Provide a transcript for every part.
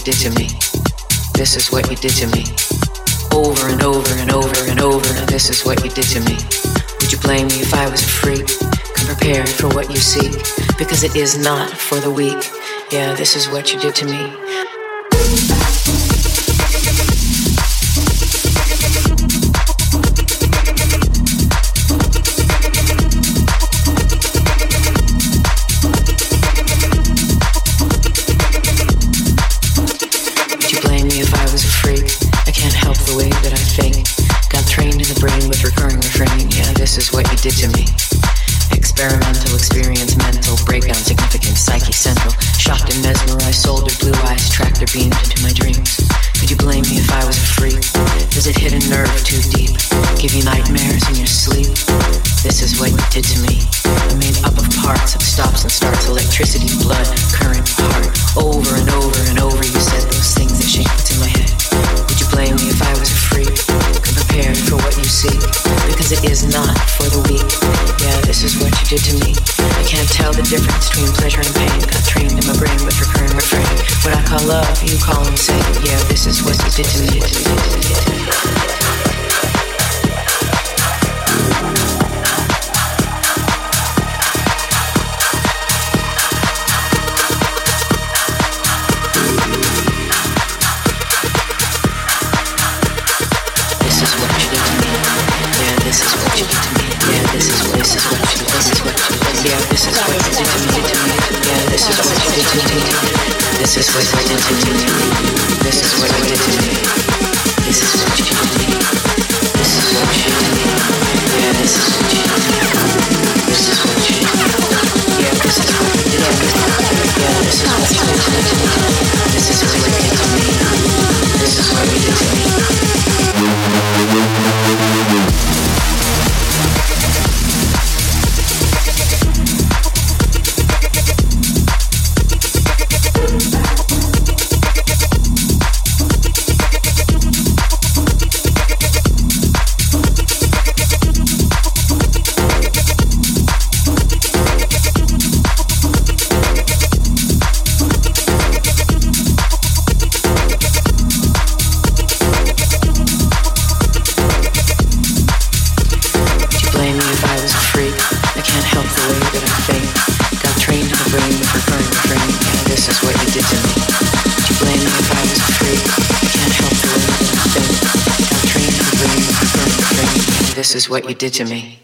you did to me. This is what you did to me. Over and over and over and over, and this is what you did to me. Would you blame me if I was a freak? Come prepared for what you seek, because it is not for the weak. Yeah, this is what you did to me. love, you call and say, yeah, this is what you did to me. This is what I did to you. This is what I did to you. This is what what you did to me.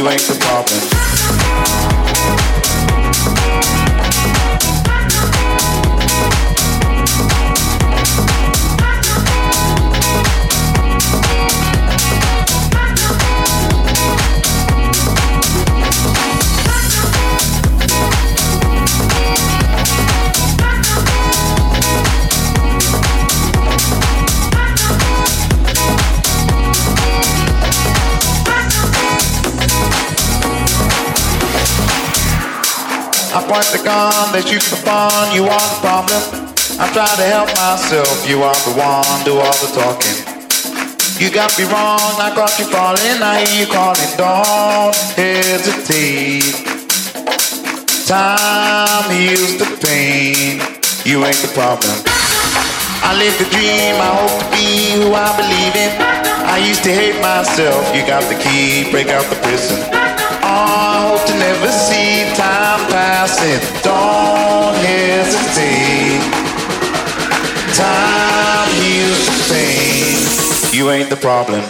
you ain't the problem. That you perform, you are the problem. I try to help myself, you are the one, do all the talking. You got me wrong, I caught you falling, I hear you calling, don't hesitate. Time heals the pain, you ain't the problem. I live the dream, I hope to be who I believe in. I used to hate myself, you got the key, break out the prison. Oh, I hope to never see time passing. Don't hesitate. Time heals the pain. You ain't the problem.